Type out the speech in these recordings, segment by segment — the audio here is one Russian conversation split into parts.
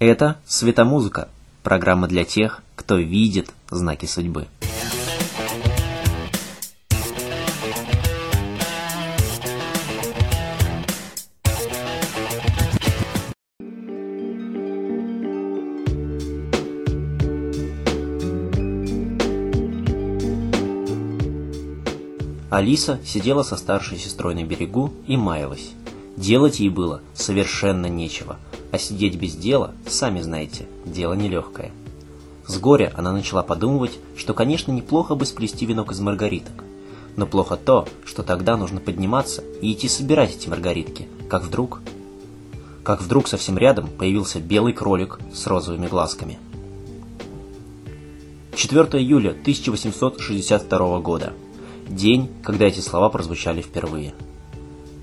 Это «Светомузыка» – программа для тех, кто видит знаки судьбы. Алиса сидела со старшей сестрой на берегу и маялась. Делать ей было совершенно нечего, а сидеть без дела, сами знаете, дело нелегкое. С горя она начала подумывать, что, конечно, неплохо бы сплести венок из маргариток. Но плохо то, что тогда нужно подниматься и идти собирать эти маргаритки, как вдруг... Как вдруг совсем рядом появился белый кролик с розовыми глазками. 4 июля 1862 года. День, когда эти слова прозвучали впервые.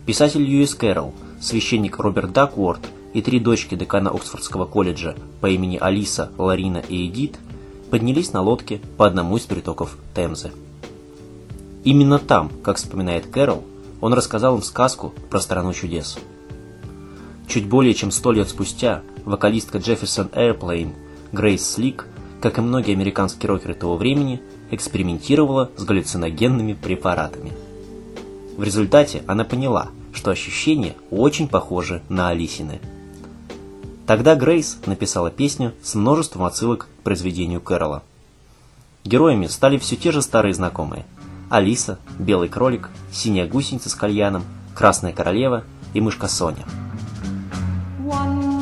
Писатель Льюис Кэрролл, священник Роберт Дакворд и три дочки декана Оксфордского колледжа по имени Алиса, Ларина и Эдит поднялись на лодке по одному из притоков Темзы. Именно там, как вспоминает Кэрол, он рассказал им сказку про страну чудес. Чуть более чем сто лет спустя вокалистка Jefferson Airplane Грейс Слик, как и многие американские рокеры того времени, экспериментировала с галлюциногенными препаратами – в результате она поняла, что ощущения очень похожи на Алисины. Тогда Грейс написала песню с множеством отсылок к произведению Кэрола. Героями стали все те же старые знакомые. Алиса, Белый кролик, Синяя гусеница с кальяном, Красная королева и Мышка Соня. One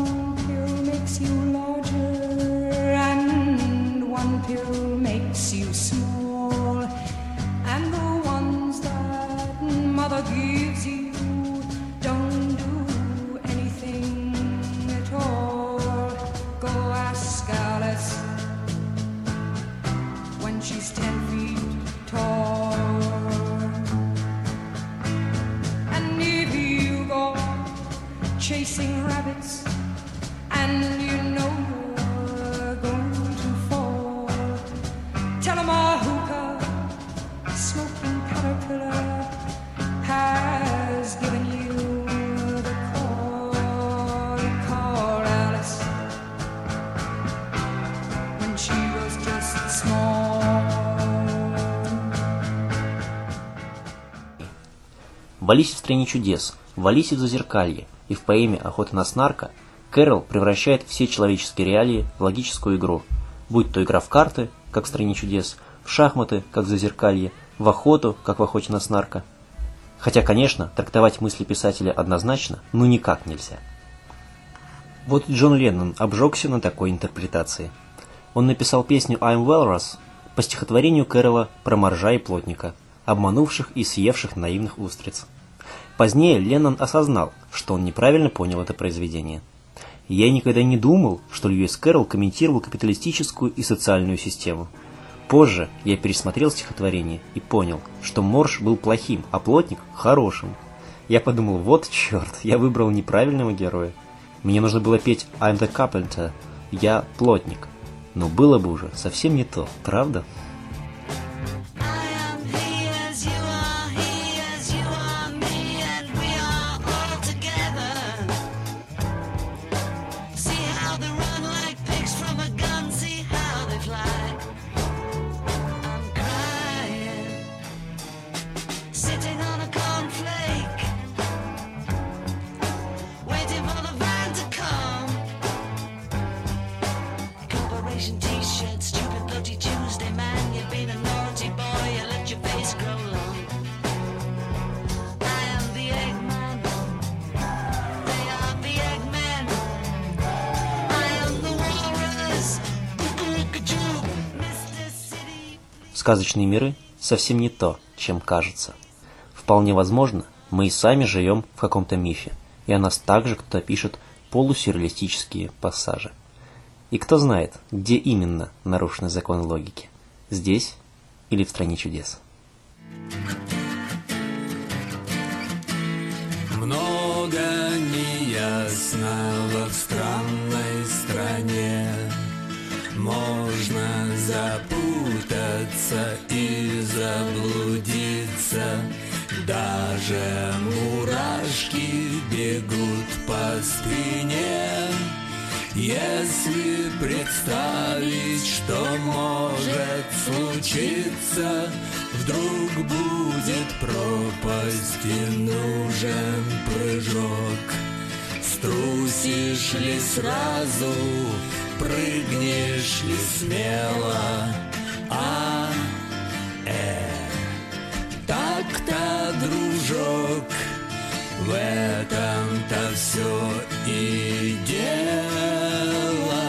В Алисе в стране чудес, в Алисе в зазеркалье и в поэме «Охота на снарка» Кэрол превращает все человеческие реалии в логическую игру, будь то игра в карты, как в стране чудес, в шахматы, как в зазеркалье, в охоту, как в охоте на снарка. Хотя, конечно, трактовать мысли писателя однозначно, ну никак нельзя. Вот Джон Леннон обжегся на такой интерпретации. Он написал песню «I'm Walrus» по стихотворению Кэрола про моржа и плотника, обманувших и съевших наивных устриц. Позднее Леннон осознал, что он неправильно понял это произведение. Я никогда не думал, что Льюис Кэрролл комментировал капиталистическую и социальную систему. Позже я пересмотрел стихотворение и понял, что Морж был плохим, а Плотник – хорошим. Я подумал, вот черт, я выбрал неправильного героя. Мне нужно было петь «I'm the carpenter», «Я плотник». Но было бы уже совсем не то, правда? Сказочные миры совсем не то, чем кажется. Вполне возможно, мы и сами живем в каком-то мифе, и о нас также кто-то пишет полусюрреалистические пассажи. И кто знает, где именно нарушены законы логики? Здесь или в стране чудес? Много неясного в странной стране Можно запутаться и заблудиться Даже мурашки бегут по спине. Если представить, что может случиться Вдруг будет пропасть и нужен прыжок. Струсишь ли сразу, прыгнешь ли смело А, э, так-то, дружок в этом-то все и дело.